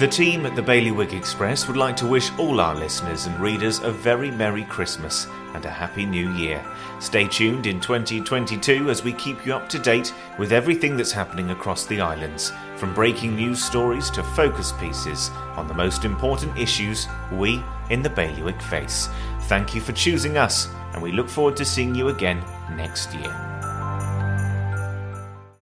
The team at the Bailiwick Express would like to wish all our listeners and readers a very Merry Christmas and a Happy New Year. Stay tuned in 2022 as we keep you up to date with everything that's happening across the islands, from breaking news stories to focus pieces on the most important issues we in the Bailiwick face. Thank you for choosing us, and we look forward to seeing you again next year.